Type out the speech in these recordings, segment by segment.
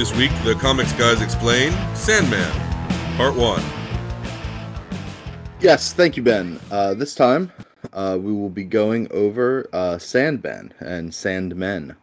This week, the Comics Guys explain Sandman, Part 1. Yes, thank you, Ben. Uh, this time, uh, we will be going over uh, Sandman and Sandmen.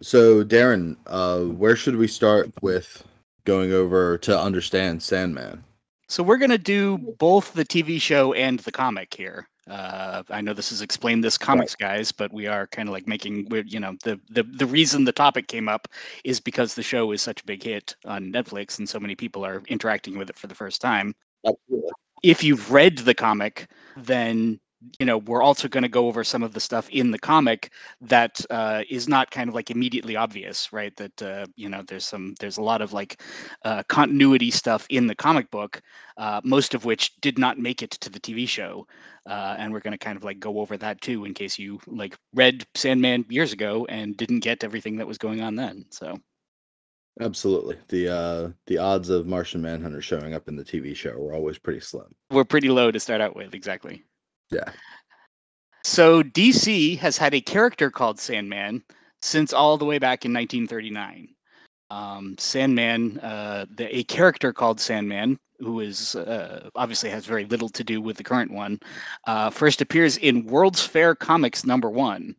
So, Darren, uh, where should we start with going over to understand Sandman? So we're gonna do both the TV show and the comic here. Uh, I know this is explain this comics guys, but we are kind of like making we're you know the the the reason the topic came up is because the show is such a big hit on Netflix and so many people are interacting with it for the first time. Absolutely. If you've read the comic, then you know we're also going to go over some of the stuff in the comic that uh, is not kind of like immediately obvious right that uh, you know there's some there's a lot of like uh, continuity stuff in the comic book uh, most of which did not make it to the tv show uh, and we're going to kind of like go over that too in case you like read sandman years ago and didn't get everything that was going on then so Absolutely. The uh, the odds of Martian Manhunter showing up in the TV show were always pretty slim. we're pretty low to start out with exactly Yeah. So DC has had a character called Sandman since all the way back in 1939. Um, Sandman, uh, the, a character called Sandman, who is uh, obviously has very little to do with the current one, uh, first appears in World's Fair Comics number one.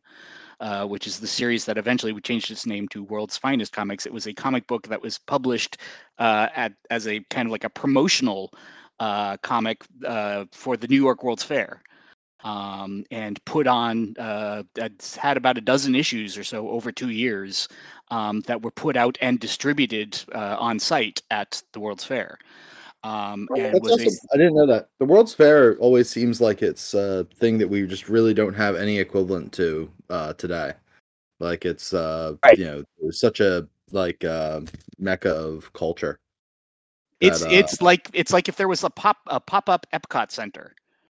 Uh, which is the series that eventually changed its name to World's Finest Comics. It was a comic book that was published uh, at as a kind of like a promotional uh, comic uh, for the New York World's Fair um, and put on uh, it's had about a dozen issues or so over two years um, that were put out and distributed uh, on site at the World's Fair. Um, and Oh, awesome. a, I didn't know that. The World's Fair always seems like it's a thing that we just really don't have any equivalent to uh, today. Like it's uh, Right. you know, such a like uh, mecca of culture. it's that, uh, it's like it's like if there was a pop a pop up Epcot Center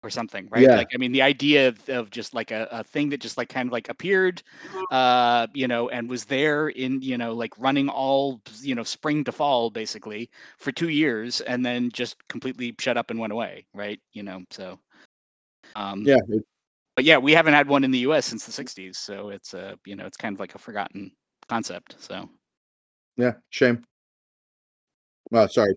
or something, right? Yeah. Like I mean, the idea of, of just like a, a thing that just like kind of like appeared, uh, you know, and was there in you know like running all you know spring to fall basically for two years, and then just completely shut up and went away, right? You know, so. Um, Yeah, it- but yeah, we haven't had one in the U.S. since the '60s, so it's a you know it's kind of like a forgotten concept. So yeah, shame. Well, sorry,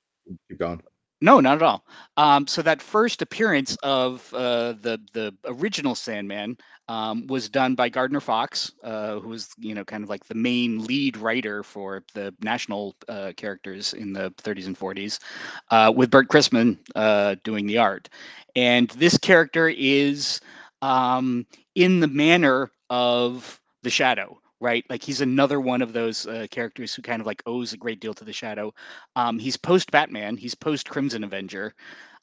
keep going. No, not at all. Um, so that first appearance of uh, the the original Sandman um, was done by Gardner Fox, uh, who was you know kind of like the main lead writer for the national uh, characters in the 30s and 40s, uh, with Bert Christman uh, doing the art. And this character is um, in the manner of the Shadow, right? Like he's another one of those uh, characters who kind of like owes a great deal to the Shadow. Um, he's post Batman. He's post Crimson Avenger.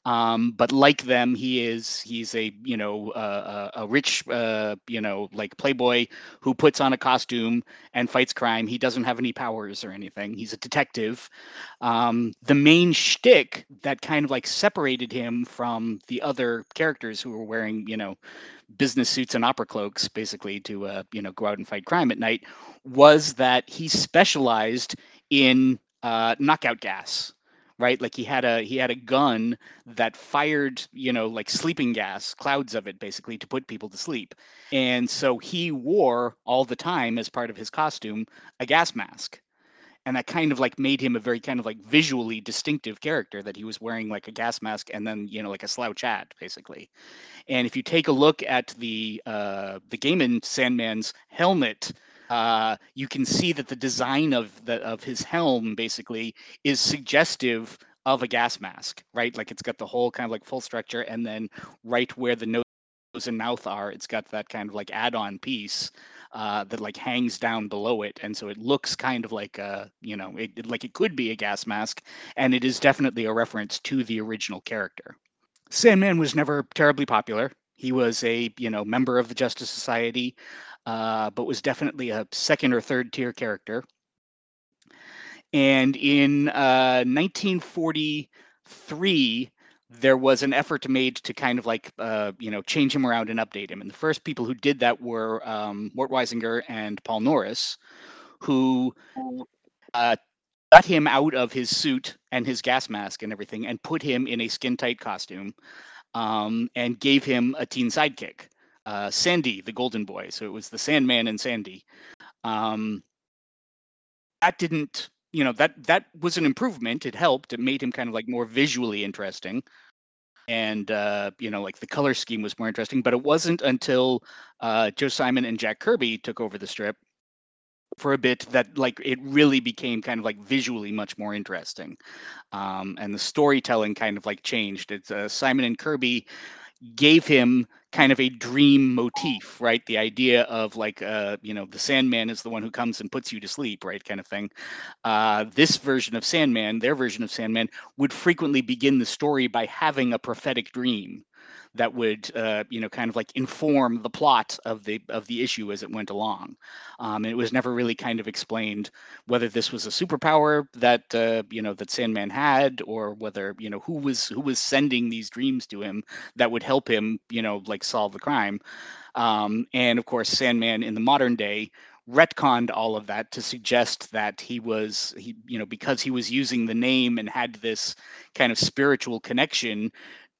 Um, but like them, he is he's a you know uh, a rich uh, you know like playboy who puts on a costume and fights crime. He doesn't have any powers or anything. He's a detective. Um, the main shtick that kind of like separated him from the other characters who were wearing you know business suits and opera cloaks basically to uh, you know go out and fight crime at night was that he specialized in uh, knockout gas right? Like he had a he had a gun that fired you know like sleeping gas clouds of it basically to put people to sleep. And so he wore all the time as part of his costume a gas mask. And that kind of like made him a very kind of like visually distinctive character that he was wearing like a gas mask and then you know like a slouch hat basically. And if you take a look at the uh, the Gaiman Sandman's helmet, uh, you can see that the design of the of his helm basically is suggestive of a gas mask, right? Like it's got the whole kind of like full structure, and then right where the nose and mouth are, it's got that kind of like add-on piece uh, that like hangs down below it, and so it looks kind of like a you know it, like it could be a gas mask, and it is definitely a reference to the original character. Sandman was never terribly popular. He was a you know member of the Justice Society, uh, but was definitely a second or third tier character. And in uh, 1943, there was an effort made to kind of like uh, you know change him around and update him. And the first people who did that were um, Mort Weisinger and Paul Norris, who uh, got him out of his suit and his gas mask and everything and put him in a skin tight costume um, and gave him a teen sidekick, uh, Sandy, the golden boy. So it was the Sandman and Sandy. Um, that didn't you know that that was an improvement. It helped. It made him kind of like more visually interesting, and uh, you know like the color scheme was more interesting. But it wasn't until uh, Joe Simon and Jack Kirby took over the strip for a bit that like it really became kind of like visually much more interesting um, and the storytelling kind of like changed it's uh, simon and kirby gave him kind of a dream motif right? The idea of like uh you know the sandman is the one who comes and puts you to sleep right kind of thing. Uh this version of sandman their version of sandman would frequently begin the story by having a prophetic dream that would uh, you know kind of like inform the plot of the of the issue as it went along. Um, and it was never really kind of explained whether this was a superpower that uh, you know that Sandman had, or whether you know who was who was sending these dreams to him that would help him you know like solve the crime. Um, and of course, Sandman in the modern day retconned all of that to suggest that he was he you know because he was using the name and had this kind of spiritual connection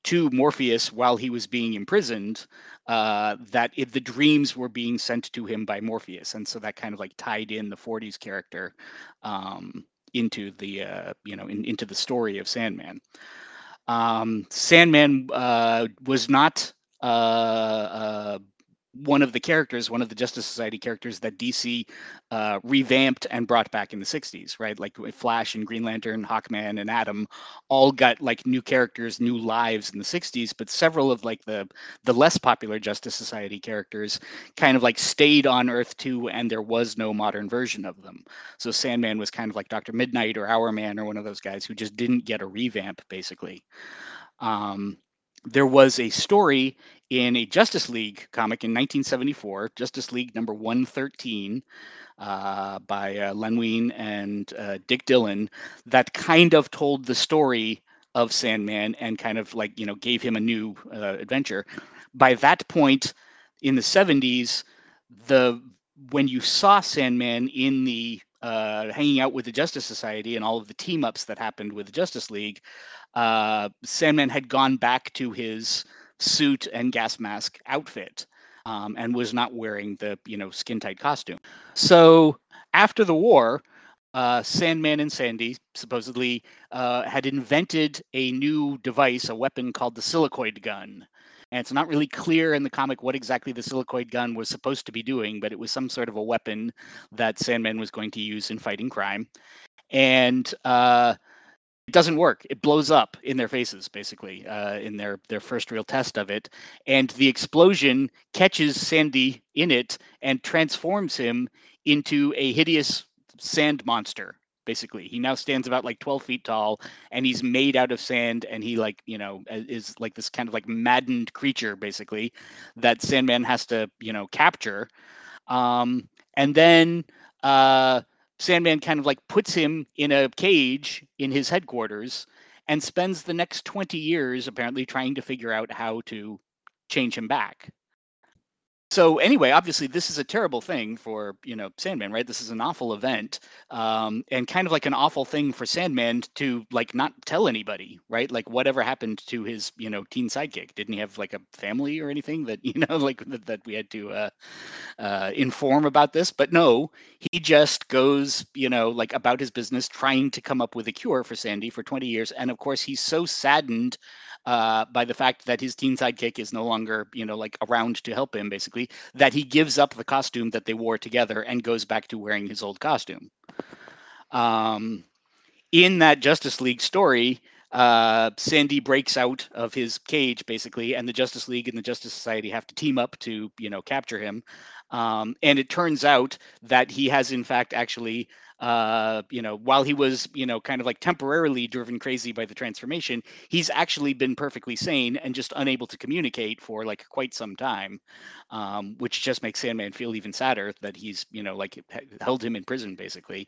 to Morpheus while he was being imprisoned, uh, that if the dreams were being sent to him by Morpheus, and so that kind of like tied in the 40s character um, into the uh, you know in, into the story of Sandman. Um, Sandman uh, was not uh, uh, one of the characters, one of the Justice Society characters that DC uh, revamped and brought back in the 60s, right? Like Flash and Green Lantern, Hawkman and Atom all got like new characters, new lives in the 60s, but several of like the the less popular Justice Society characters kind of like stayed on Earth too and there was no modern version of them. So Sandman was kind of like Dr. Midnight or Hourman or one of those guys who just didn't get a revamp basically. Um, there was a story in a Justice League comic in 1974, Justice League number 113, uh, by uh, Len Wein and uh, Dick Dillin, that kind of told the story of Sandman and kind of like, you know, gave him a new uh, adventure. By that point in the 70s, the when you saw Sandman in the uh, hanging out with the Justice Society and all of the team ups that happened with the Justice League, uh, Sandman had gone back to his suit and gas mask outfit um, and was not wearing the you know skin tight costume. So after the war, uh, Sandman and Sandy supposedly uh, had invented a new device, a weapon called the silicoid gun. And it's not really clear in the comic what exactly the silicoid gun was supposed to be doing, but it was some sort of a weapon that Sandman was going to use in fighting crime. And uh, it doesn't work. It blows up in their faces, basically, uh, in their their first real test of it. And the explosion catches Sandy in it and transforms him into a hideous sand monster. Basically, he now stands about like 12 feet tall, and he's made out of sand. And he like you know is like this kind of like maddened creature, basically, that Sandman has to you know capture. Um, and then uh, Sandman kind of like puts him in a cage in his headquarters and spends the next 20 years apparently trying to figure out how to change him back so anyway, obviously this is a terrible thing for you know Sandman, right? This is an awful event, um, and kind of like an awful thing for Sandman to like not tell anybody, right? Like whatever happened to his you know teen sidekick? Didn't he have like a family or anything that you know like that, that we had to uh, uh, inform about this? But no, he just goes you know like about his business, trying to come up with a cure for Sandy for 20 years, and of course he's so saddened uh, by the fact that his teen sidekick is no longer, you know, like around to help him, basically, that he gives up the costume that they wore together and goes back to wearing his old costume. Um, in that Justice League story, uh, Sandy breaks out of his cage basically, and the Justice League and the Justice Society have to team up to, you know, capture him. Um, and it turns out that he has, in fact, actually uh, you know, while he was, you know, kind of like temporarily driven crazy by the transformation, he's actually been perfectly sane and just unable to communicate for like quite some time, um, which just makes Sandman feel even sadder that he's, you know, like held him in prison basically.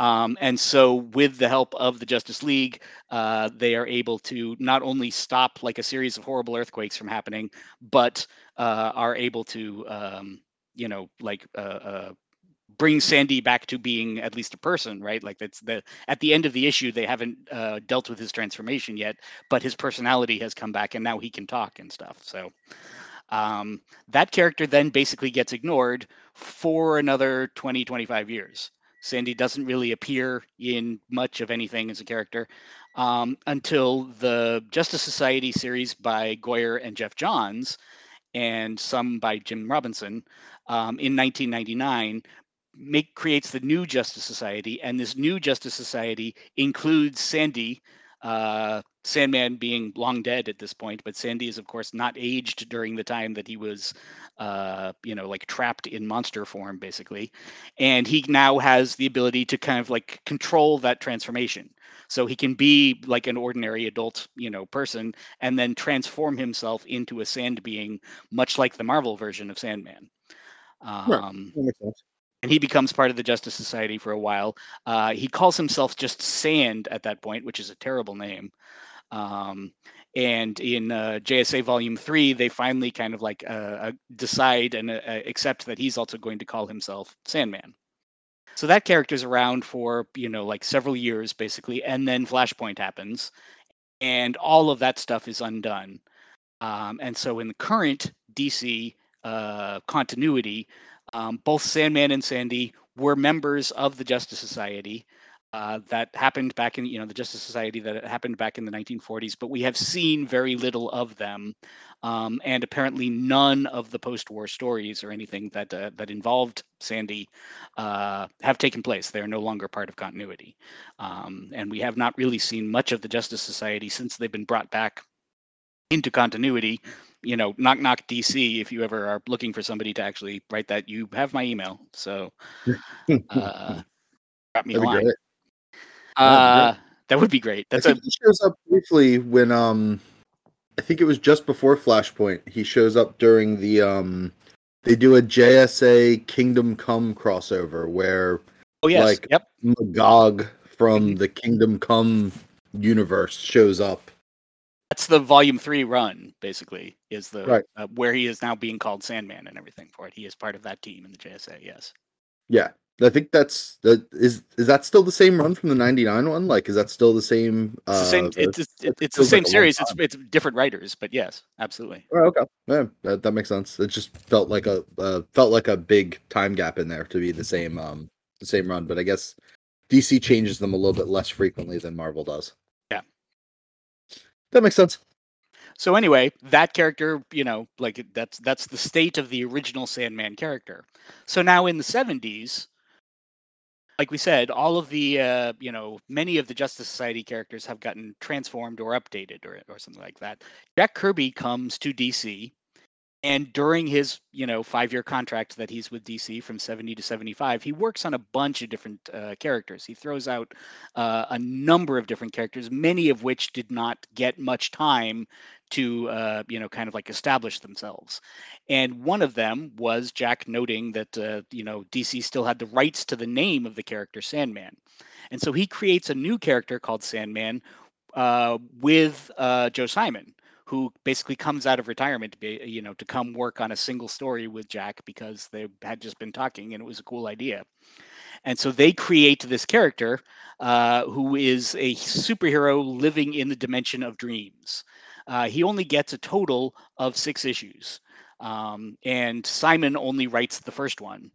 Um, and so, with the help of the Justice League, uh, they are able to not only stop like a series of horrible earthquakes from happening, but uh, are able to, um, you know, like uh, uh bring Sandy back to being at least a person, right? Like that's the at the end of the issue they haven't uh, dealt with his transformation yet, but his personality has come back and now he can talk and stuff. So um, that character then basically gets ignored for another 20 25 years Sandy doesn't really appear in much of anything as a character um, until the Justice Society series by Goyer and Geoff Johns, and some by Jim Robinson um, in 1999 make creates the new Justice Society, and this new Justice Society includes Sandy, uh, Sandman being long dead at this point, but Sandy is of course not aged during the time that he was, uh, you know, like trapped in monster form, basically, and he now has the ability to kind of like control that transformation. So he can be like an ordinary adult, you know, person, and then transform himself into a sand being, much like the Marvel version of Sandman. Um, right and he becomes part of the Justice Society for a while. Uh, he calls himself just Sand at that point, which is a terrible name. Um, and in uh, JSA Volume Three, they finally kind of like uh, uh decide and uh, uh, accept that he's also going to call himself Sandman. So that character's around for you know like several years basically, and then Flashpoint happens, and all of that stuff is undone. Um, and so in the current DC continuity, um, both Sandman and Sandy were members of the Justice Society. Uh, that happened back in you know the Justice Society that happened back in the 1940s, but we have seen very little of them, um, and apparently none of the post-war stories or anything that uh, that involved Sandy uh, have taken place. They are no longer part of continuity, um, and we have not really seen much of the Justice Society since they've been brought back into continuity you know, knock knock DC. If you ever are looking for somebody to actually write that, you have my email. So, uh, drop me a line. Uh, that would be great. That's I a... he shows up briefly when um, I think it was just before Flashpoint. He shows up during the um, they do a JSA Kingdom Come crossover where oh yes, like yep, Magog from mm-hmm. the Kingdom Come universe shows up that's the volume three run basically is the right. uh, where he is now being called sandman and everything for it. He is part of that team in the jsa yes. Yeah. I think that's that is is that still the same run from the 99 one? Like is that still the same uh, it's the same, it's, it's, it's the same like series. It's it's different writers but yes absolutely. Oh, okay. Yeah that, that makes sense. It just felt like a uh, felt like a big time gap in there to be the same um the same run but i guess dc changes them a little bit less frequently than marvel does that makes sense. So anyway, that character, you know, like that's that's the state of the original Sandman character. So now in the 70s, like we said, all of the uh, you know, many of the Justice Society characters have gotten transformed or updated or or something like that. Jack Kirby comes to DC and during his you know five year contract that he's with dc from 70 to 75 he works on a bunch of different uh, characters. He throws out uh, a number of different characters many of which did not get much time to uh, you know kind of like establish themselves. And one of them was jack noting that uh, you know dc still had the rights to the name of the character sandman. And so he creates a new character called sandman uh, with uh, joe simon who basically comes out of retirement to be, you know, to come work on a single story with Jack because they had just been talking and it was a cool idea. And so they create this character uh, who is a superhero living in the dimension of dreams. Uh, he only gets a total of six issues. Um, and Simon only writes the first one.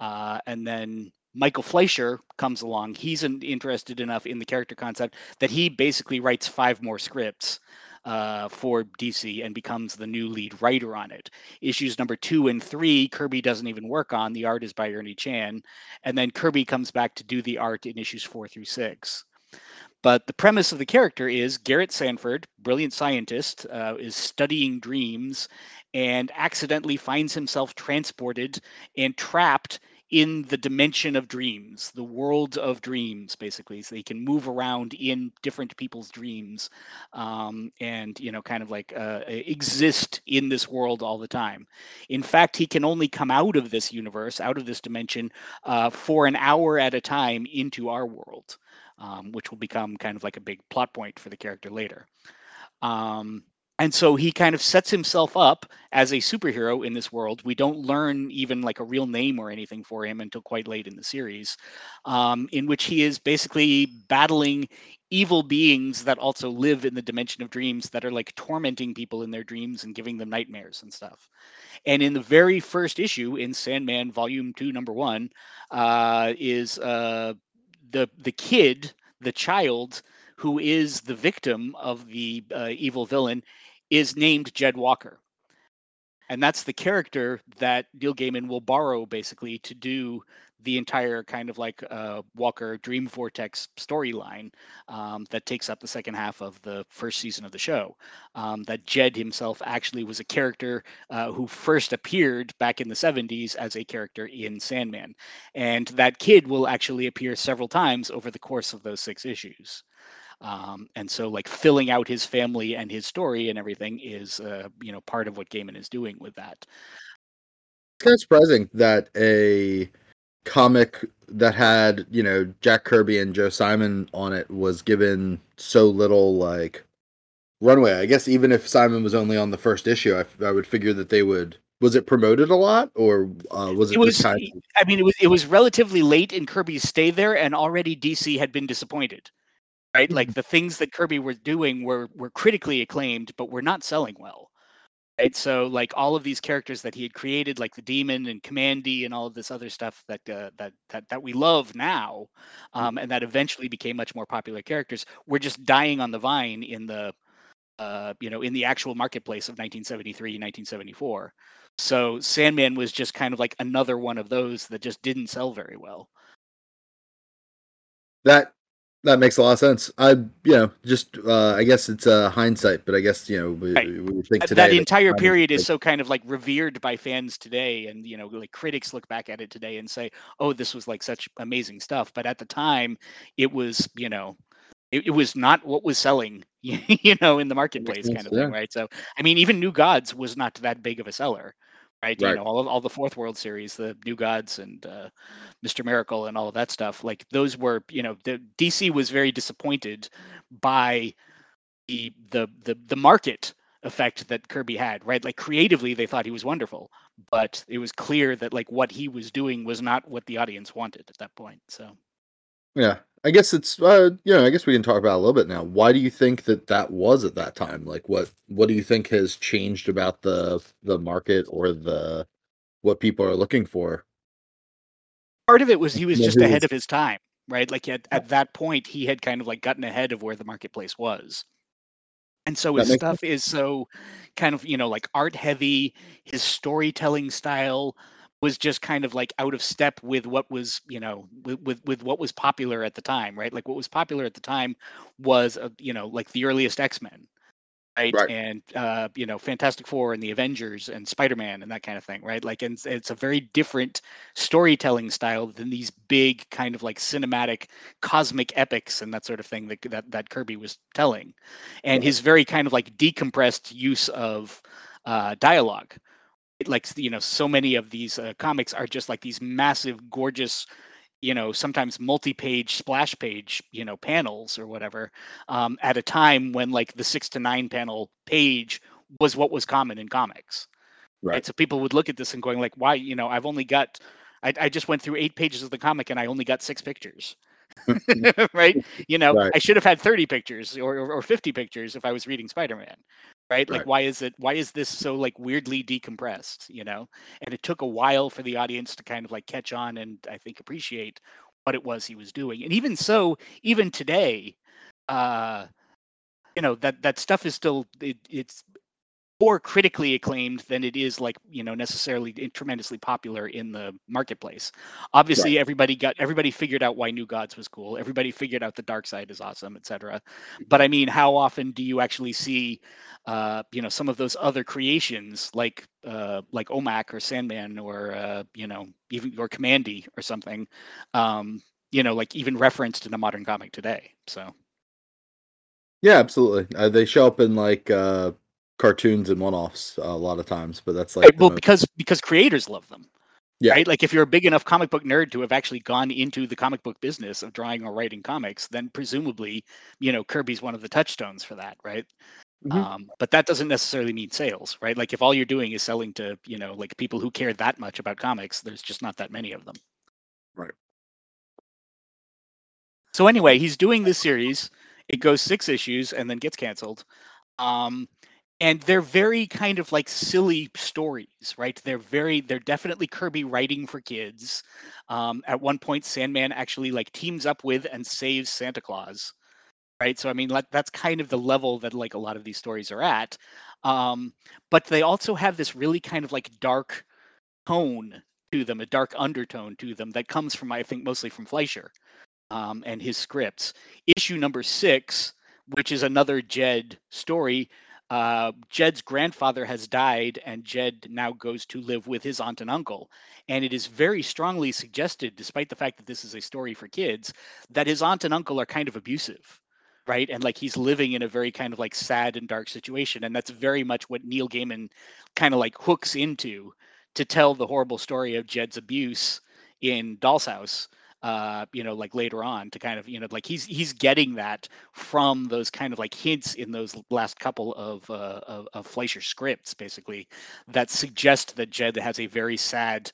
Uh, and then Michael Fleisher comes along. He's interested enough in the character concept that he basically writes five more scripts uh, for DC and becomes the new lead writer on it. Issues number two and three, Kirby doesn't even work on. The art is by Ernie Chan. And then Kirby comes back to do the art in issues four through six. But the premise of the character is Garrett Sanford, brilliant scientist, uh, is studying dreams and accidentally finds himself transported and trapped in the dimension of dreams, the world of dreams, basically. So he can move around in different people's dreams, um, and you know, kind of like uh, exist in this world all the time. In fact, he can only come out of this universe, out of this dimension, uh, for an hour at a time into our world, um, which will become kind of like a big plot point for the character later. Um, and so he kind of sets himself up as a superhero in this world. We don't learn even like a real name or anything for him until quite late in the series, um, in which he is basically battling evil beings that also live in the dimension of dreams that are like tormenting people in their dreams and giving them nightmares and stuff. And in the very first issue in Sandman Volume Two, Number One, uh, is uh, the the kid, the child who is the victim of the uh, evil villain, is named Jed Walker. And that's the character that Neil Gaiman will borrow basically to do the entire kind of like uh, Walker Dream Vortex storyline um, that takes up the second half of the first season of the show. Um, that Jed himself actually was a character uh, who first appeared back in the 70s as a character in Sandman. And that kid will actually appear several times over the course of those six issues. Um, and so like filling out his family and his story and everything is uh, you know part of what Gaiman is doing with that. It's kind of surprising that a comic that had you know Jack Kirby and Joe Simon on it was given so little like runway. I guess even if Simon was only on the first issue, I, I would figure that they would. Was it promoted a lot, or uh, was it, it was? Kind of... I mean, it was it was relatively late in Kirby's stay there, and already DC had been disappointed right? Like mm-hmm. the things that Kirby was doing were were critically acclaimed, but were not selling well. Right. So like all of these characters that he had created, like the demon and Kamandi and all of this other stuff that uh, that that that we love now, um, mm-hmm. and that eventually became much more popular characters, were just dying on the vine in the uh, you know in the actual marketplace of 1973 1974 so sandman was just kind of like another one of those that just didn't sell very well that that makes a lot of sense. I, you know, just uh, I guess it's uh, hindsight, but I guess you know we, right. we think today that entire that period is so kind of like revered by fans today, and you know, like critics look back at it today and say, "Oh, this was like such amazing stuff," but at the time, it was you know, it, it was not what was selling, you know, in the marketplace kind of yeah. thing, right? So, I mean, even New Gods was not that big of a seller right? right. You know, all of, all the fourth world series, the New Gods and uh, Mr. Miracle and all of that stuff. Like those were, you know, the DC was very disappointed by the the the the market effect that Kirby had, right? Like creatively, they thought he was wonderful, but it was clear that like what he was doing was not what the audience wanted at that point. So, yeah, I guess it's uh, you know I guess we can talk about a little bit now. Why do you think that that was at that time? Like what what do you think has changed about the the market or the what people are looking for? Part of it was he was just ahead of his time, right? Like at, at that point he had kind of like gotten ahead of where the marketplace was. And so his stuff sense. is so kind of, you know, like art heavy, his storytelling style was just kind of like out of step with what was you know with, with with, what was popular at the time right? Like what was popular at the time was uh, you know like the earliest x-men right, right. and uh you know fantastic four and the avengers and spider-man and that kind of thing right? Like and it's a very different storytelling style than these big kind of like cinematic cosmic epics and that sort of thing that that, that kirby was telling. And his very kind of like decompressed use of uh dialogue like you know so many of these uh, comics are just like these massive gorgeous you know sometimes multi-page splash page you know panels or whatever um, at a time when like the six to nine panel page was what was common in comics right. so people would look at this and going like why you know i've only got I, I just went through eight pages of the comic and i only got six pictures right you know right. i should have had 30 pictures or, or, or 50 pictures if i was reading spider-man right? Like, why is it? Why is this so like weirdly decompressed? You know, and it took a while for the audience to kind of like catch on and I think appreciate what it was he was doing. And even so, even today, uh, you know that that stuff is still it, it's more critically acclaimed than it is like you know necessarily tremendously popular in the marketplace. Obviously right. everybody got everybody figured out why new gods was cool. Everybody figured out the darkseid is awesome etc but i mean how often do you actually see uh you know some of those other creations like uh like omac or sandman or uh you know even or Kamandi or something um you know like even referenced in a modern comic today so. Yeah absolutely. Uh, they show up in like uh cartoons and one-offs uh, a lot of times, but that's like right, well most... because because creators love them. Yeah. Right? Like if you're a big enough comic book nerd to have actually gone into the comic book business of drawing or writing comics, then presumably, you know, Kirby's one of the touchstones for that, right? Mhm. Um, but that doesn't necessarily mean sales, right? Like if all you're doing is selling to, you know, like people who care that much about comics, there's just not that many of them. Right. So anyway, he's doing this series. It goes six issues and then gets canceled. Um, and they're very kind of like silly stories, right? They're very, they're definitely Kirby writing for kids. Um, at one point, Sandman actually like teams up with and saves Santa Claus, right? So I mean, like, that's kind of the level that like a lot of these stories are at. Um, but they also have this really kind of like dark tone to them, a dark undertone to them that comes from, I think, mostly from Fleisher um, and his scripts. Issue number six, which is another Jed story. Uh, Jed's grandfather has died, and Jed now goes to live with his aunt and uncle. And it is very strongly suggested, despite the fact that this is a story for kids, that his aunt and uncle are kind of abusive, right? And like he's living in a very kind of like sad and dark situation. And that's very much what Neil Gaiman kind of like hooks into to tell the horrible story of Jed's abuse in Doll's House uh you know like later on to kind of you know like he's he's getting that from those kind of like hints in those last couple of uh of, of fleisher scripts basically that suggest that jed has a very sad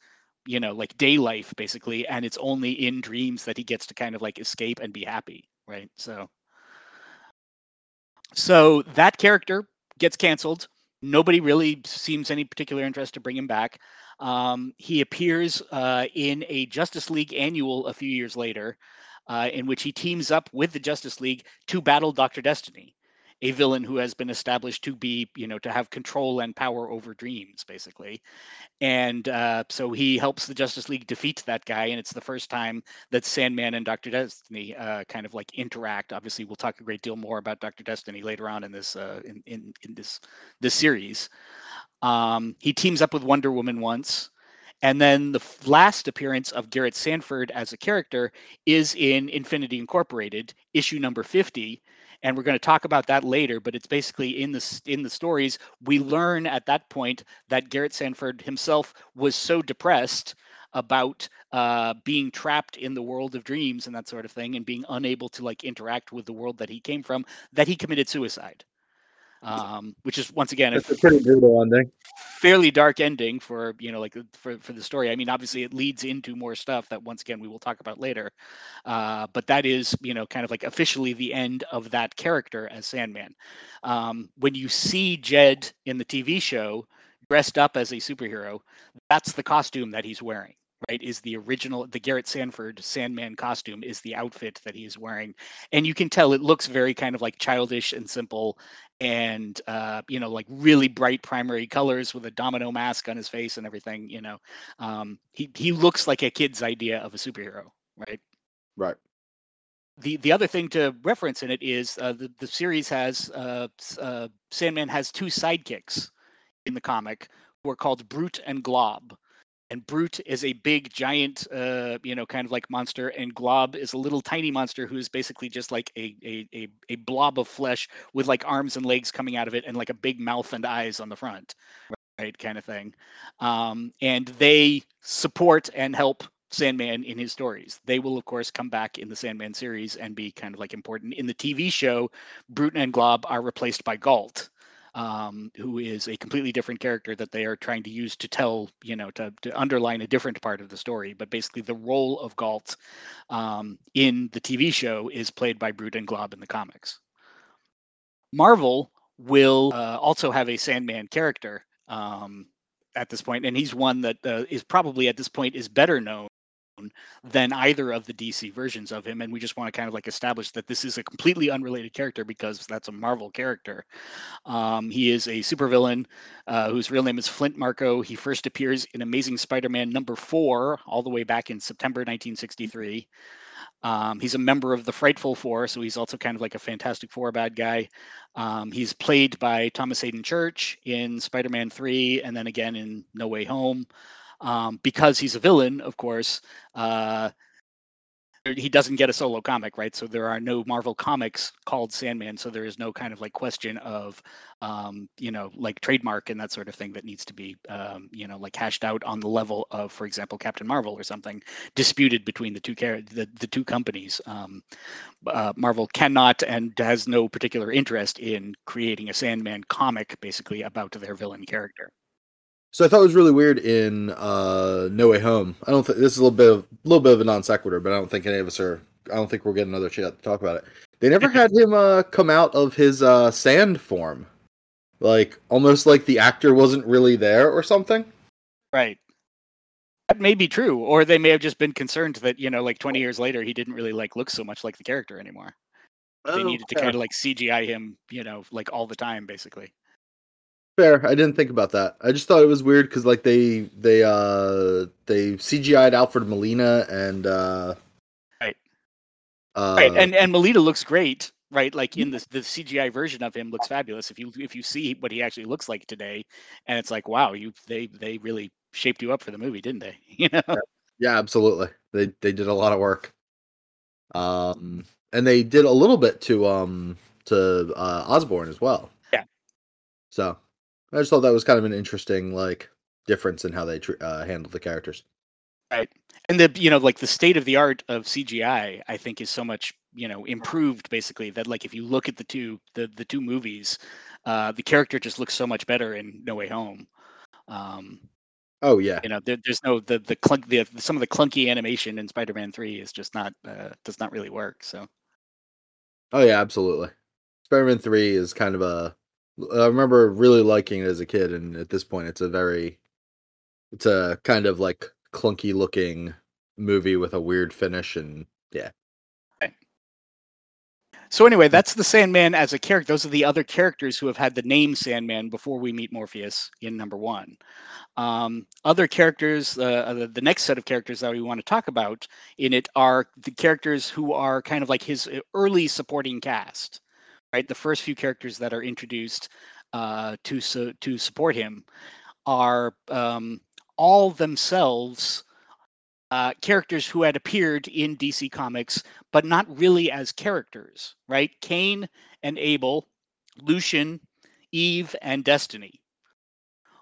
you know like day life basically and it's only in dreams that he gets to kind of like escape and be happy right? So so that character gets canceled nobody really seems any particular interest to bring him back. Um, he appears uh, in a Justice League annual a few years later, uh, in which he teams up with the Justice League to battle Doctor Destiny, a villain who has been established to be, you know, to have control and power over dreams, basically. And uh, so he helps the Justice League defeat that guy, and it's the first time that Sandman and Doctor Destiny uh, kind of like interact. Obviously, we'll talk a great deal more about Doctor Destiny later on in this uh, in, in in this this series. Um, he teams up with Wonder Woman once. And then the last appearance of Garrett Sanford as a character is in Infinity Incorporated, issue number 50. And we're going to talk about that later, but it's basically in the in the stories we learn at that point that Garrett Sanford himself was so depressed about uh, being trapped in the world of dreams and that sort of thing, and being unable to like interact with the world that he came from, that he committed suicide. Um, which is once again a a pretty brutal ending. fairly dark ending for you know like for for the story. I mean obviously it leads into more stuff that once again we will talk about later. Uh, but that is you know kind of like officially the end of that character as sandman. Um, when you see jed in the tv show dressed up as a superhero that's the costume that he's wearing right is the original the garrett sanford sandman costume is the outfit that he is wearing. And you can tell it looks very kind of like childish and simple and uh, you know like really bright primary colors with a domino mask on his face and everything you know. Um, he, he looks like a kid's idea of a superhero right? Right. the the other thing to reference in it is uh, the, the series has uh, uh, sandman has two sidekicks in the comic who are called brute and glob and brute is a big giant uh you know kind of like monster and glob is a little tiny monster who is basically just like a a a, a blob of flesh with like arms and legs coming out of it and like a big mouth and eyes on the front right kind of thing. Um and they support and help sandman in his stories. They will of course come back in the sandman series and be kind of like important. In the tv show brute and glob are replaced by gault um, who is a completely different character that they are trying to use to tell, you know, to, to underline a different part of the story. But basically, the role of Gault um, in the TV show is played by Brute and Glob in the comics. Marvel will uh, also have a Sandman character um, at this point, and he's one that uh, is probably at this point is better known than either of the DC versions of him. And we just want to kind of like establish that this is a completely unrelated character because that's a Marvel character. Um, he is a supervillain uh, whose real name is Flint Marko. He first appears in Amazing Spider-Man number four, all the way back in September 1963. Um, he's a member of the Frightful Four, so he's also kind of like a Fantastic Four bad guy. Um, he's played by Thomas Hayden Church in Spider-Man 3, and then again in No Way Home. Um, because he's a villain, of course, uh, he doesn't get a solo comic, right? So there are no Marvel comics called Sandman, so there is no kind of like question of, um, you know, like trademark and that sort of thing that needs to be, um, you know, like hashed out on the level of, for example, Captain Marvel or something disputed between the two char- the, the two companies. Um, uh, Marvel cannot and has no particular interest in creating a Sandman comic, basically about their villain character. So I thought it was really weird in uh, No Way Home. I don't think this is a little bit of a little bit of a non sequitur, but I don't think any of us are. I don't think we'll get another chance to talk about it. They never had him uh, come out of his uh, sand form, like almost like the actor wasn't really there or something. Right. That may be true, or they may have just been concerned that you know, like 20 years later, he didn't really like look so much like the character anymore. They needed to kind of like CGI him, you know, like all the time, basically. Fair. I didn't think about that. I just thought it was weird because like they they uh they CGI'd Alfred Molina and uh Right. uh right and and molina looks great right like in the the cgi version of him looks fabulous if you if you see what he actually looks like today and it's like wow you they they really shaped you up for the movie didn't they you know yeah, absolutely. They they did a lot of work. Um and they did a little bit to um to uh Osborn as well. Yeah. So I just thought that was kind of an interesting like difference in how they tr- uh, handled the characters. right and the you know like the state of the art of cgi i think is so much you know improved basically that like if you look at the two the the two movies uh the character just looks so much better in no way home um Oh yeah. you know there, there's no the the clunk the some of the clunky animation in spider-man 3 is just not uh does not really work so Oh yeah, absolutely. Spider-Man 3 is kind of a I remember really liking it as a kid and at this point it's a very it's a kind of like clunky looking movie with a weird finish and yeah. So anyway, that's the Sandman as a character. Those are the other characters who have had the name Sandman before we meet Morpheus in number one. Um, other characters, uh, the, the next set of characters that we want to talk about in it are the characters who are kind of like his uh, early supporting cast, right? The first few characters that are introduced uh, to su- to support him are um, all themselves uh, characters who had appeared in DC Comics, but not really as characters, right? Cain and Abel, Lucien, Eve, and Destiny.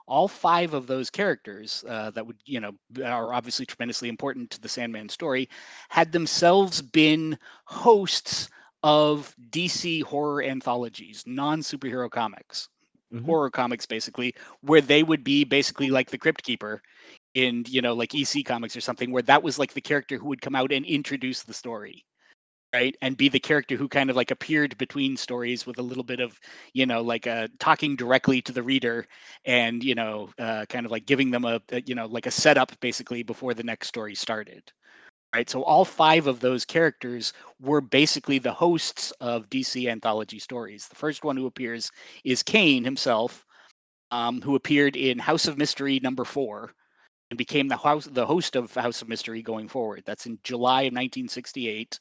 All five of those characters uh, that would, you know, are obviously tremendously important to the Sandman story, had themselves been hosts of DC horror anthologies, non superhero comics, Mhm. horror comics, basically, where they would be basically like the Crypt Keeper in you know like EC comics or something where that was like the character who would come out and introduce the story right and be the character who kind of like appeared between stories with a little bit of you know like uh talking directly to the reader and you know uh, kind of like giving them a, a you know like a setup basically before the next story started right so all five of those characters were basically the hosts of dc anthology stories the first one who appears is cain himself um, who appeared in house of mystery number four and became the house the host of House of Mystery going forward. That's in July of 1968.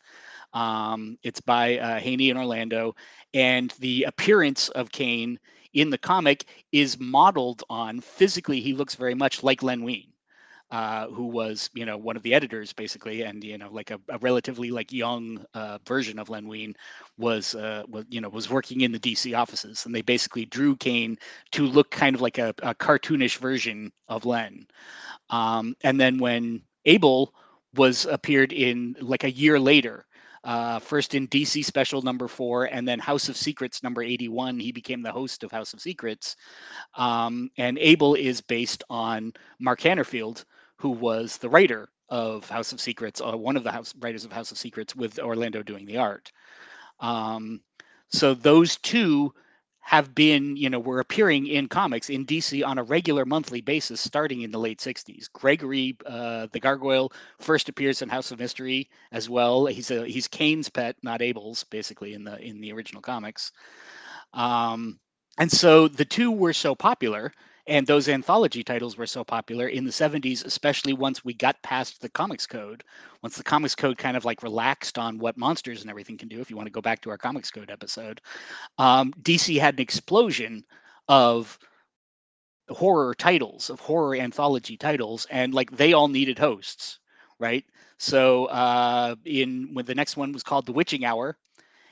Um, it's by uh, Haney and Orlando, and the appearance of Cain in the comic is modeled on physically. He looks very much like Len Wein. Uh, who was, you know, one of the editors basically, and you know, like a, a relatively like young uh, version of Len Wein was, uh, was, you know, was working in the DC offices, and they basically drew Cain to look kind of like a, a cartoonish version of Len. Um, and then when Abel was appeared in like a year later, uh, first in DC Special number four, and then House of Secrets number 81, he became the host of House of Secrets. Um, and Abel is based on Mark Hanerfeld, who was the writer of House of Secrets, or one of the house, writers of House of Secrets, with Orlando doing the art. Um, so those two have been, you know, were appearing in comics in DC on a regular monthly basis starting in the late 60s. Gregory uh, the Gargoyle first appears in House of Mystery as well. He's a he's Cain's pet, not Abel's, basically in the in the original comics. Um, and so the two were so popular and those anthology titles were so popular in the 70s especially once we got past the comics code once the comics code kind of like relaxed on what monsters and everything can do if you want to go back to our comics code episode um, dc had an explosion of horror titles of horror anthology titles and like they all needed hosts right? So uh, in when the next one was called The Witching Hour,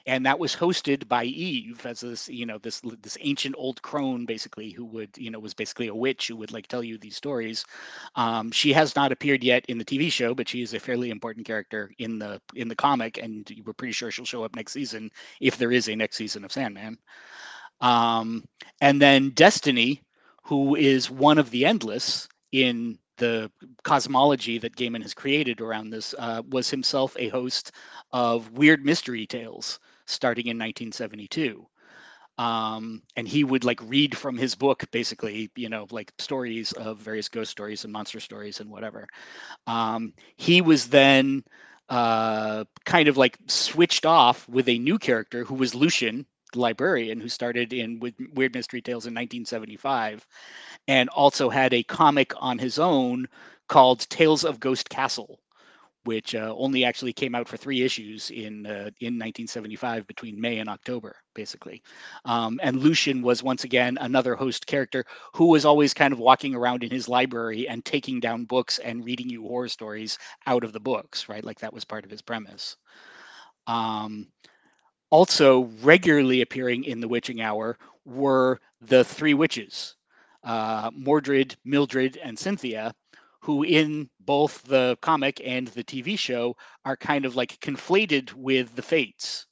and that was hosted by Eve as this you know this this ancient old crone basically who would you know was basically a witch who would like tell you these stories. Um, she has not appeared yet in the TV show, but she is a fairly important character in the in the comic, and we're pretty sure she'll show up next season if there is a next season of Sandman. Um, and then Destiny, who is one of the Endless in the cosmology that Gaiman has created around this, uh, was himself a host of Weird Mystery Tales starting in 1972. Um, and he would like read from his book, basically, you know, like stories of various ghost stories and monster stories and whatever. Um, he was then uh, kind of like switched off with a new character who was Lucien, the librarian, who started in with Weird Mystery Tales in 1975, and also had a comic on his own called Tales of Ghost Castle, which uh, only actually came out for three issues in uh, in 1975 between May and October, basically. Um, and Lucien was once again another host character who was always kind of walking around in his library and taking down books and reading you horror stories out of the books, right? Like that was part of his premise. Um, also, regularly appearing in the Witching Hour were the three witches, uh, Mordred, Mildred, and Cynthia, who in both the comic and the TV show are kind of like conflated with the fates,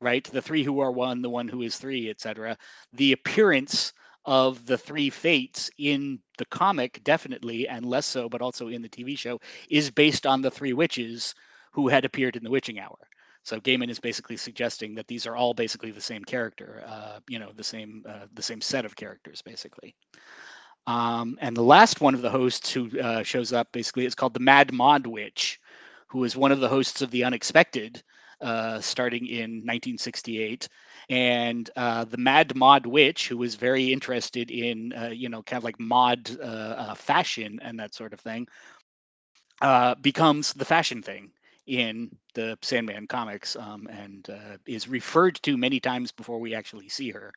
right? The three who are one, the one who is three, etc. The appearance of the three fates in the comic, definitely, and less so, but also in the TV show, is based on the three witches who had appeared in the Witching Hour. So Gaiman is basically suggesting that these are all basically the same character, uh, you know, the same uh, the same set of characters, basically. Um, and the last one of the hosts who uh, shows up basically is called the Mad Mod Witch, who is one of the hosts of The Unexpected, uh, starting in 1968. And uh, the Mad Mod Witch, who was very interested in, uh, you know, kind of like mod uh, uh, fashion and that sort of thing, becomes the fashion thing in the Sandman comics um, and uh, is referred to many times before we actually see her.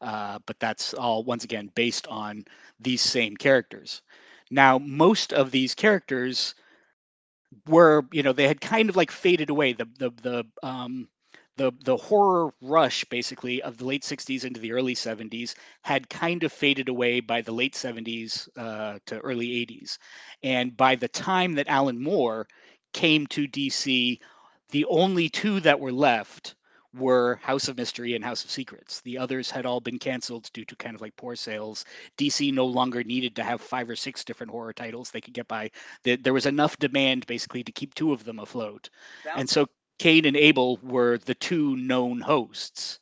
Uh, but that's all, once again, based on these same characters. Now, most of these characters were, you know, they had kind of like faded away. The the the um, the the horror rush basically of the late 60s into the early 70s had kind of faded away by the late 70s uh, to early 80s and by the time that alan moore came to DC, the only two that were left were House of Mystery and House of Secrets. The others had all been canceled due to kind of like poor sales. DC no longer needed to have five or six different horror titles they could get by. There was enough demand basically to keep two of them afloat. And so Cain and Abel were the two known hosts.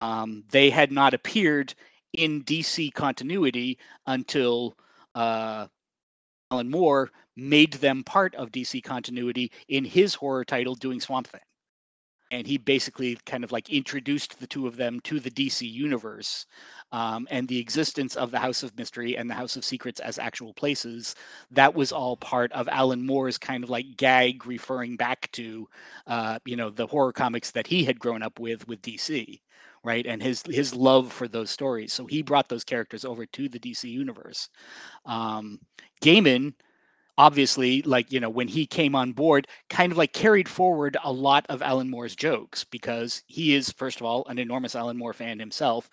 Um, they had not appeared in DC continuity until uh, Alan Moore made them part of DC continuity in his horror title doing Swamp Thing. And he basically kind of like introduced the two of them to the DC universe um, and the existence of the House of Mystery and the House of Secrets as actual places. That was all part of Alan Moore's kind of like gag referring back to, uh, you know, the horror comics that he had grown up with with DC right and his his love for those stories so he brought those characters over to the dc universe um gaiman obviously like you know when he came on board kind of like carried forward a lot of alan moore's jokes because he is first of all an enormous alan moore fan himself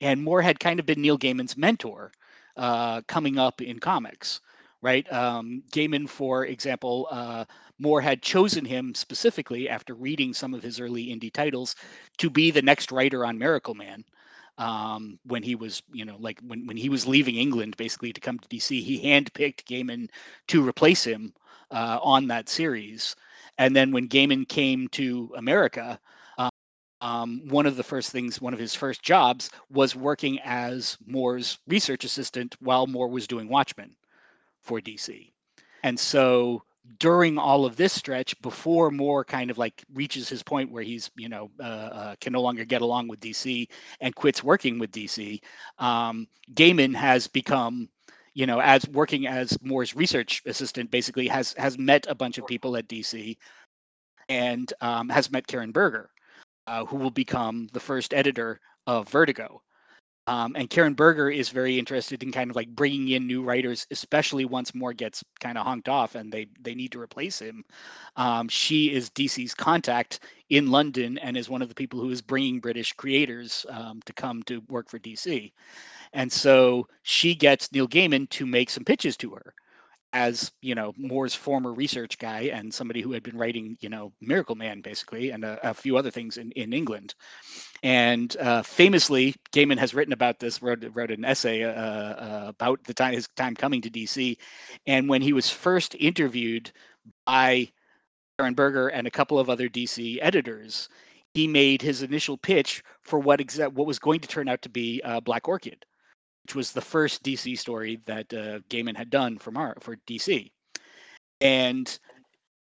and moore had kind of been neil gaiman's mentor uh, coming up in comics right? Um, gaiman for example uh, moore had chosen him specifically after reading some of his early indie titles to be the next writer on miracle man um, when he was, you know, like when, when he was leaving England basically to come to DC, he handpicked Gaiman to replace him uh, on that series. And then when Gaiman came to America, um, one of the first things, one of his first jobs was working as Moore's research assistant while Moore was doing Watchmen for DC. And so during all of this stretch before Moore kind of like reaches his point where he's you know uh, uh, can no longer get along with DC and quits working with DC, um, Gaiman has become you know as working as Moore's research assistant basically has has met a bunch of people at DC and um, has met Karen Berger, uh, who will become the first editor of Vertigo. Um, and Karen Berger is very interested in kind of like bringing in new writers, especially once Moore gets kind of honked off and they they need to replace him. Um, she is DC's contact in London and is one of the people who is bringing British creators um, to come to work for DC. And so she gets Neil Gaiman to make some pitches to her as you know Moore's former research guy and somebody who had been writing you know Miracle Man basically and a, a few other things in, in England. And uh, famously, Gaiman has written about this, wrote, wrote an essay uh, uh, about the time his time coming to DC. And when he was first interviewed by Karen Berger and a couple of other DC editors, he made his initial pitch for what exa- what was going to turn out to be uh, Black Orchid, which was the first DC story that uh, Gaiman had done for Mar- for DC. And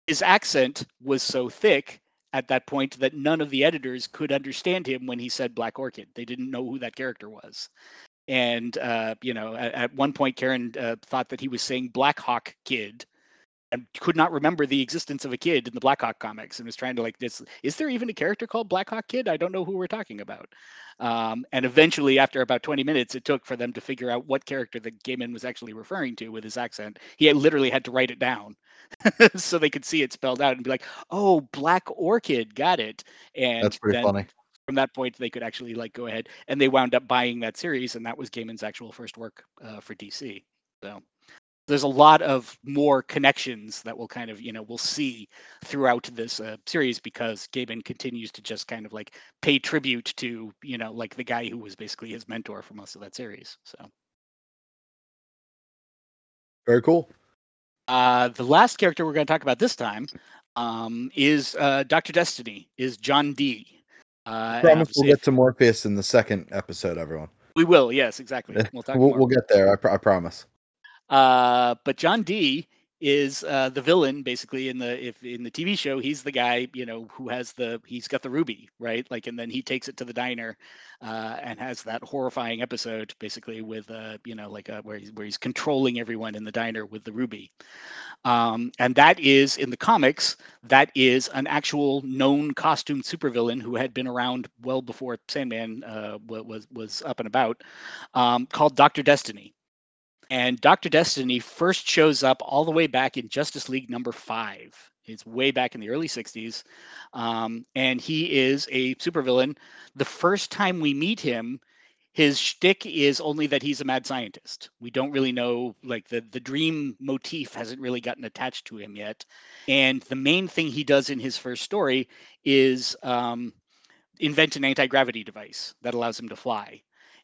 his accent was so thick at that point that none of the editors could understand him when he said Black Orchid. They didn't know who that character was. And, uh, you know, at, at, one point, Karen uh, thought that he was saying Black Hawk Kid and could not remember the existence of a kid in the Blackhawk comics and was trying to like this is there even a character called Black Hawk Kid? I don't know who we're talking about. Um, and eventually, after about 20 minutes, it took for them to figure out what character that Gaiman was actually referring to with his accent. He literally had to write it down so they could see it spelled out and be like, "Oh, Black Orchid, got it." And that's pretty funny. From that point, they could actually like go ahead, and they wound up buying that series, and that was Gaiman's actual first work uh, for DC. So there's a lot of more connections that we'll kind of you know we'll see throughout this uh, series because Gaiman continues to just kind of like pay tribute to you know like the guy who was basically his mentor for most of that series. So very cool. Uh, the last character we're going to talk about this time um, is uh, Doctor Destiny, is John Dee Uh, I promise we'll get to Morpheus in the second episode, everyone. We will, yes, exactly. We'll talk. we'll, we'll, get there. I, pr- I promise. Uh, but John Dee is uh, the villain basically in the if in the TV show he's the guy you know who has the he's got the ruby right? Like and then he takes it to the diner uh, and has that horrifying episode basically with uh you know like uh, where he's where he's controlling everyone in the diner with the ruby. Um, and that is in the comics that is an actual known costumed supervillain who had been around well before Sandman uh, was was up and about um, called Doctor Destiny and Dr. Destiny first shows up all the way back in Justice League number five. It's way back in the early 60s. Um, and he is a supervillain. The first time we meet him, his shtick is only that he's a mad scientist. We don't really know, like the the dream motif hasn't really gotten attached to him yet. And the main thing he does in his first story is um, invent an anti gravity device that allows him to fly.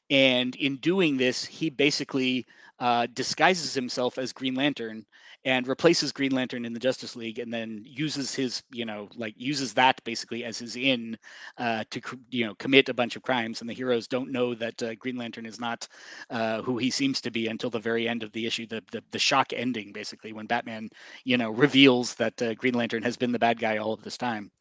And in doing this, he basically uh, disguises himself as Green Lantern and replaces Green Lantern in the Justice League, and then uses his, you know, like uses that basically as his in uh, to, you know, commit a bunch of crimes. And the heroes don't know that uh, Green Lantern is not uh, who he seems to be until the very end of the issue, the the, the shock ending, basically, when Batman, you know, reveals that uh, Green Lantern has been the bad guy all of this time.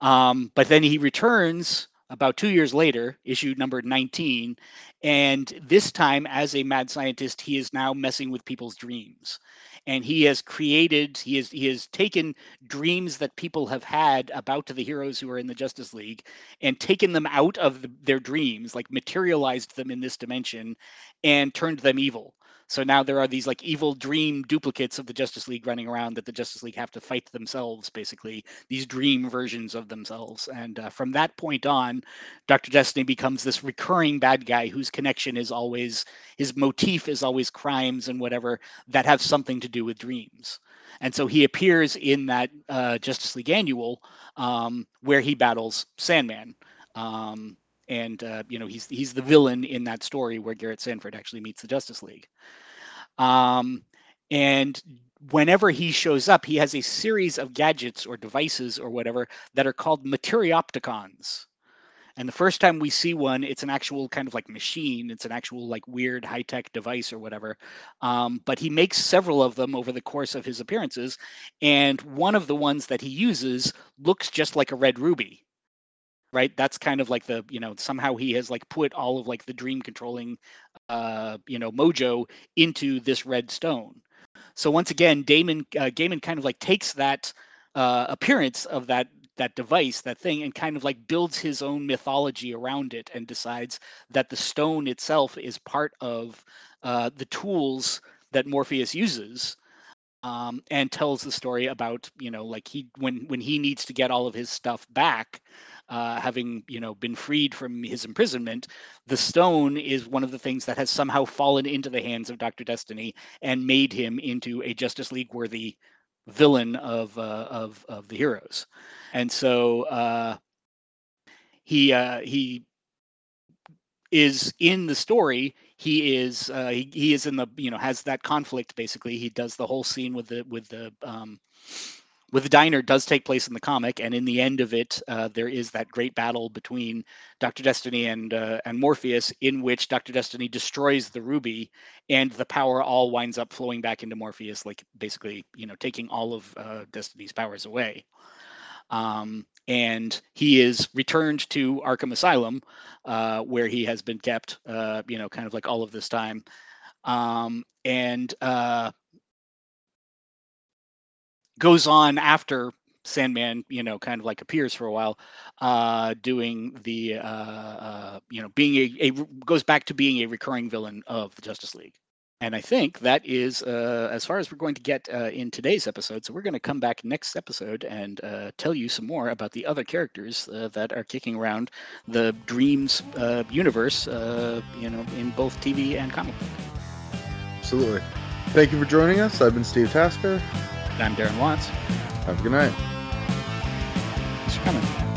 Um, but then he returns about two years later, issue number 19. And this time, as a mad scientist, he is now messing with people's dreams. And he has created, he has he has taken dreams that people have had about the heroes who are in the Justice League and taken them out of the, their dreams, like materialized them in this dimension and turned them evil. So now there are these like evil dream duplicates of the Justice League running around that the Justice League have to fight themselves, basically, these dream versions of themselves. And uh, from that point on, Dr. Destiny becomes this recurring bad guy whose connection is always, his motif is always crimes and whatever that have something to do with dreams. And so he appears in that uh, Justice League annual um, where he battles Sandman. Um, and uh, you know he's he's the villain in that story where Garrett Sanford actually meets the Justice League. Um, and whenever he shows up, he has a series of gadgets or devices or whatever that are called Materioptikons. And the first time we see one, it's an actual kind of like machine. It's an actual like weird high tech device or whatever. Um, but he makes several of them over the course of his appearances. And one of the ones that he uses looks just like a red ruby right? That's kind of like the you know somehow he has like put all of like the dream controlling uh you know mojo into this red stone. So once again damon uh, Gaiman kind of like takes that uh appearance of that that device, that thing, and kind of like builds his own mythology around it, and decides that the stone itself is part of uh, the tools that Morpheus uses um, and tells the story about you know like he when when he needs to get all of his stuff back uh, having you know been freed from his imprisonment the stone is one of the things that has somehow fallen into the hands of dr destiny and made him into a justice league worthy villain of uh, of of the heroes. And so uh, he uh, he is in the story he is uh, he, he is in the you know has that conflict basically. He does the whole scene with the with the um with the diner does take place in the comic and in the end of it uh, there is that great battle between dr destiny and uh, and morpheus in which dr destiny destroys the ruby and the power all winds up flowing back into morpheus like basically you know taking all of uh, destiny's powers away um, and he is returned to Arkham Asylum, uh, where he has been kept, uh, you know, kind of like all of this time. Um, and uh, goes on after Sandman, you know, kind of like appears for a while, uh, doing the, uh, uh, you know, being a, a goes back to being a recurring villain of the Justice League. And I think that is uh, as far as we're going to get uh, in today's episode. So we're going to come back next episode and uh, tell you some more about the other characters uh, that are kicking around the Dreams uh, universe, uh, you know, in both TV and comic book. Absolutely. Thank you for joining us. I've been Steve Tasker. And I'm Darren Watts. Have a good night. Thanks for coming.